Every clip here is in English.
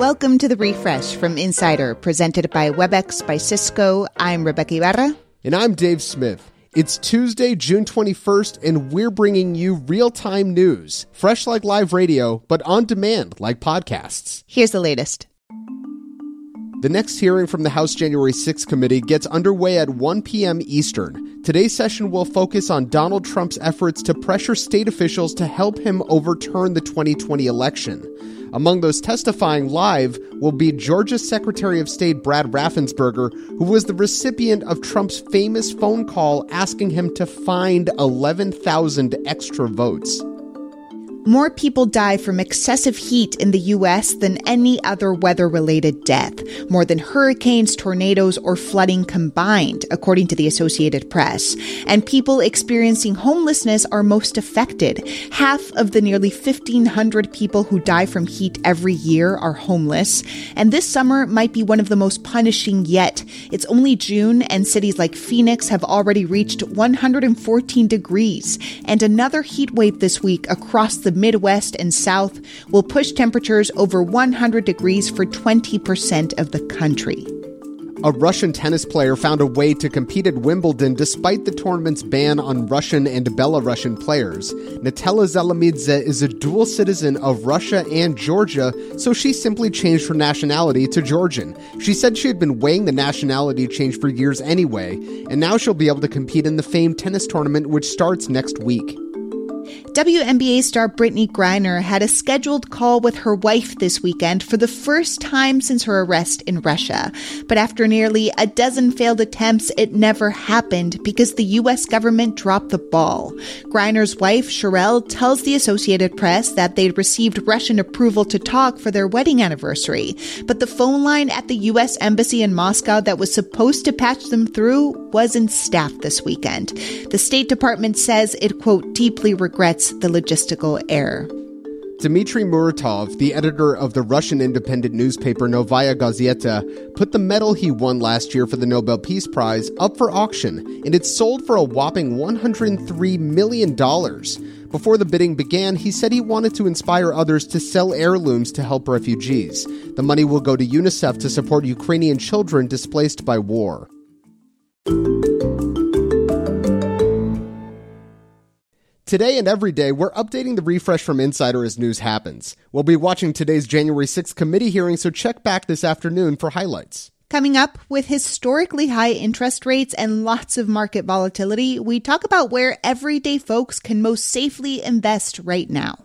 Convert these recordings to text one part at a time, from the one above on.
Welcome to the refresh from Insider, presented by WebEx by Cisco. I'm Rebeca Ibarra. And I'm Dave Smith. It's Tuesday, June 21st, and we're bringing you real time news, fresh like live radio, but on demand like podcasts. Here's the latest. The next hearing from the House January 6 committee gets underway at 1 p.m. Eastern. Today's session will focus on Donald Trump's efforts to pressure state officials to help him overturn the 2020 election. Among those testifying live will be Georgia's Secretary of State Brad Raffensperger, who was the recipient of Trump's famous phone call asking him to find 11,000 extra votes. More people die from excessive heat in the U.S. than any other weather related death, more than hurricanes, tornadoes, or flooding combined, according to the Associated Press. And people experiencing homelessness are most affected. Half of the nearly 1,500 people who die from heat every year are homeless. And this summer might be one of the most punishing yet. It's only June, and cities like Phoenix have already reached 114 degrees. And another heat wave this week across the Midwest and South will push temperatures over 100 degrees for 20% of the country. A Russian tennis player found a way to compete at Wimbledon despite the tournament's ban on Russian and Belarusian players. Natela Dzalamidze is a dual citizen of Russia and Georgia, so she simply changed her nationality to Georgian. She said she had been weighing the nationality change for years anyway, and now she'll be able to compete in the famed tennis tournament which starts next week. WNBA star Brittney Griner had a scheduled call with her wife this weekend for the first time since her arrest in Russia. But after nearly a dozen failed attempts, it never happened because the U.S. government dropped the ball. Griner's wife, Cherelle, tells the Associated Press that they'd received Russian approval to talk for their wedding anniversary. But the phone line at the U.S. Embassy in Moscow that was supposed to patch them through wasn't staffed this weekend. The State Department says it, quote, deeply regrets the logistical error. Dmitry Muratov, the editor of the Russian independent newspaper Novaya Gazeta, put the medal he won last year for the Nobel Peace Prize up for auction, and it sold for a whopping $103 million. Before the bidding began, he said he wanted to inspire others to sell heirlooms to help refugees. The money will go to UNICEF to support Ukrainian children displaced by war. Today and every day, we're updating the refresh from Insider as news happens. We'll be watching today's January 6th committee hearing, so check back this afternoon for highlights. Coming up, with historically high interest rates and lots of market volatility, we talk about where everyday folks can most safely invest right now.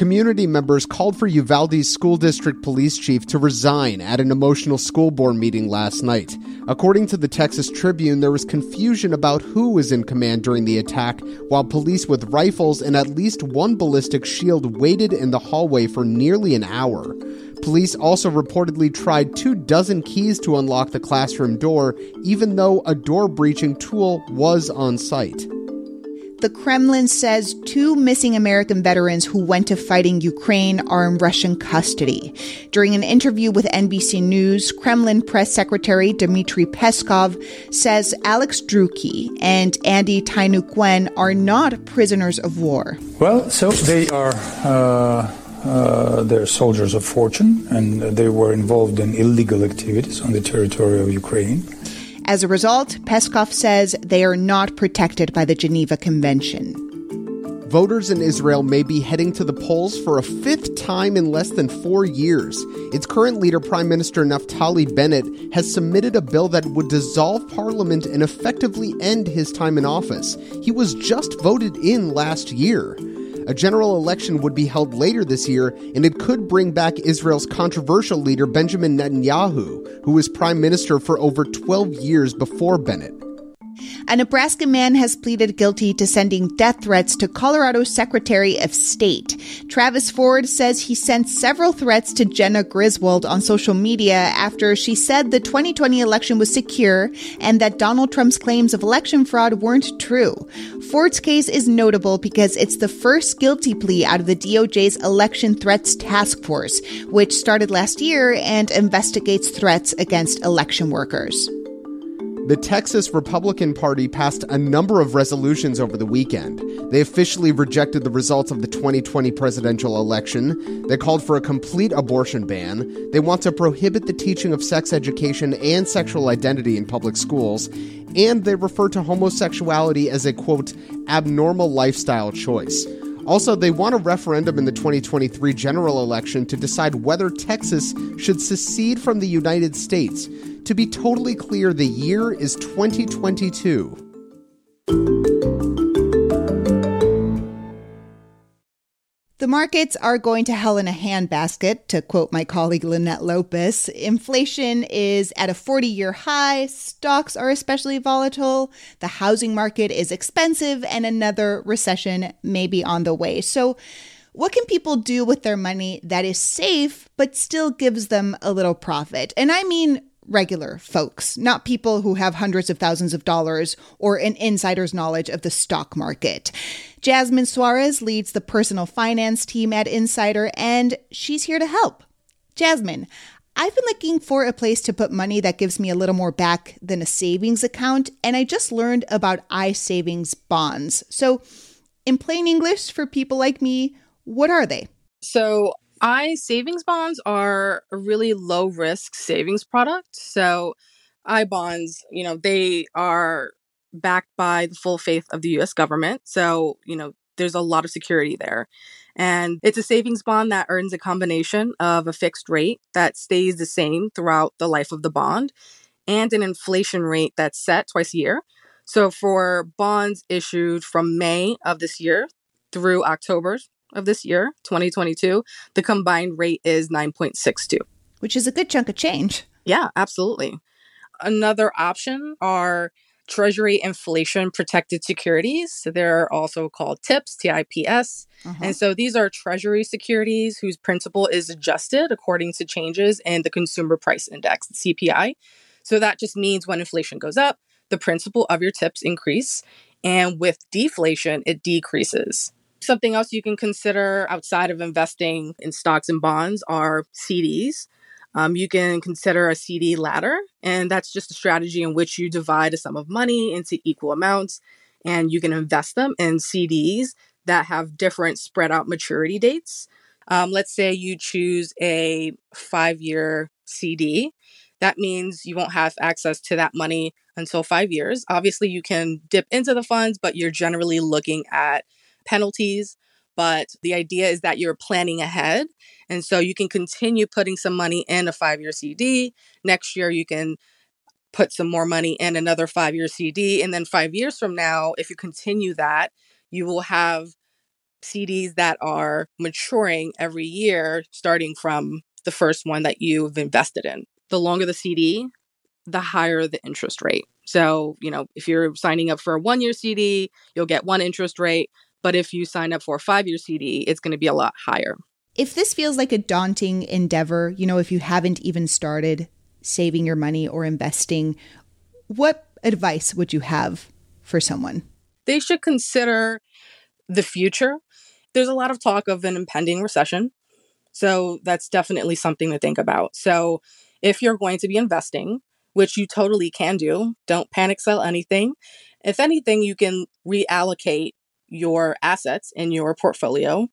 Community members called for Uvalde's school district police chief to resign at an emotional school board meeting last night. According to the Texas Tribune, there was confusion about who was in command during the attack, while police with rifles and at least one ballistic shield waited in the hallway for nearly an hour. Police also reportedly tried two dozen keys to unlock the classroom door, even though a door breaching tool was on site the Kremlin says two missing American veterans who went to fighting Ukraine are in Russian custody. During an interview with NBC News, Kremlin press secretary Dmitry Peskov says Alex Drueke and Andy Tynuguen are not prisoners of war. Well, so they are. Uh... Uh, they're soldiers of fortune, and they were involved in illegal activities on the territory of Ukraine. As a result, Peskov says they are not protected by the Geneva Convention. Voters in Israel may be heading to the polls for a fifth time in less than four years. Its current leader, Prime Minister Naftali Bennett, has submitted a bill that would dissolve parliament and effectively end his time in office. He was just voted in last year. A general election would be held later this year, and it could bring back Israel's controversial leader Benjamin Netanyahu, who was prime minister for over 12 years before Bennett. A Nebraska man has pleaded guilty to sending death threats to Colorado's Secretary of State. Travis Ford says he sent several threats to Jena Griswold on social media after she said the 2020 election was secure and that Donald Trump's claims of election fraud weren't true. Ford's case is notable because it's the first guilty plea out of the DOJ's Election Threats Task Force, which started last year and investigates threats against election workers. The Texas Republican Party passed a number of resolutions over the weekend. They officially rejected the results of the 2020 presidential election. They called for a complete abortion ban. They want to prohibit the teaching of sex education and sexual identity in public schools. And they refer to homosexuality as a quote, abnormal lifestyle choice. Also, they want a referendum in the 2023 general election to decide whether Texas should secede from the United States. To be totally clear, the year is 2022. The markets are going to hell in a handbasket, to quote my colleague Linette Lopez. Inflation is at a 40 year high, stocks are especially volatile, the housing market is expensive, and another recession may be on the way. So, what can people do with their money that is safe but still gives them a little profit? And I mean regular folks, not people who have hundreds of thousands of dollars or an insider's knowledge of the stock market. Jasmine Suarez leads the personal finance team at Insider, and she's here to help. Jasmine, I've been looking for a place to put money that gives me a little more back than a savings account, and I just learned about I savings bonds. So, in plain English, for people like me, what are they? So, I savings bonds are a really low risk savings product. So, I bonds, you know, they are backed by the full faith of the US government. So, you know, there's a lot of security there. And it's a savings bond that earns a combination of a fixed rate that stays the same throughout the life of the bond and an inflation rate that's set twice a year. So for bonds issued from May of this year through October of this year, 2022, the combined rate is 9.62, which is a good chunk of change. Yeah, absolutely. Another option are Treasury inflation protected securities. So they're also called TIPS, TIPS. Uh-huh. And so these are Treasury securities whose principal is adjusted according to changes in the consumer price index, CPI. So that just means when inflation goes up, the principal of your TIPS increase. And with deflation, it decreases. Something else you can consider outside of investing in stocks and bonds are CDs. Um, you can consider a CD ladder, and that's just a strategy in which you divide a sum of money into equal amounts and you can invest them in CDs that have different spread out maturity dates. Um, let's say you choose a five year CD. That means you won't have access to that money until five years. Obviously, you can dip into the funds, but you're generally looking at penalties. But the idea is that you're planning ahead. And so you can continue putting some money in a five year CD. Next year, you can put some more money in another five year CD. And then five years from now, if you continue that, you will have CDs that are maturing every year, starting from the first one that you've invested in. The longer the CD, the higher the interest rate. So, you know, if you're signing up for a one year CD, you'll get one interest rate. But if you sign up for a five year CD, it's going to be a lot higher. If this feels like a daunting endeavor, you know, if you haven't even started saving your money or investing, what advice would you have for someone? They should consider the future. There's a lot of talk of an impending recession. So that's definitely something to think about. So if you're going to be investing, which you totally can do, don't panic sell anything. If anything, you can reallocate your assets in your portfolio.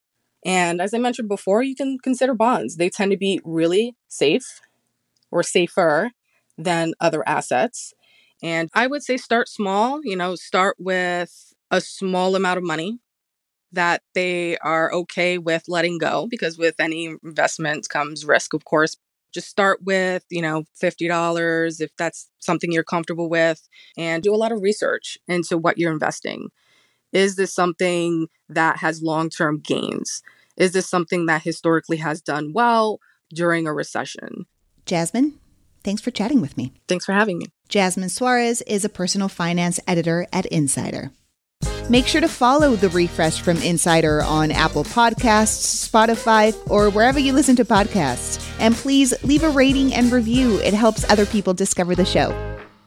And as I mentioned before, you can consider bonds. They tend to be really safe or safer than other assets. And I would say start small, you know, start with a small amount of money that they are okay with letting go because with any investment comes risk, of course. Just start with, you know, $50 if that's something you're comfortable with and do a lot of research into what you're investing. Is this something that has long term gains? Is this something that historically has done well during a recession? Jasmine, Thanks for chatting with me. Thanks for having me. Jasmine Suarez is a personal finance editor at Insider. Make sure to follow The Refresh from Insider on Apple Podcasts, Spotify, or wherever you listen to podcasts. And please leave a rating and review. It helps other people discover the show.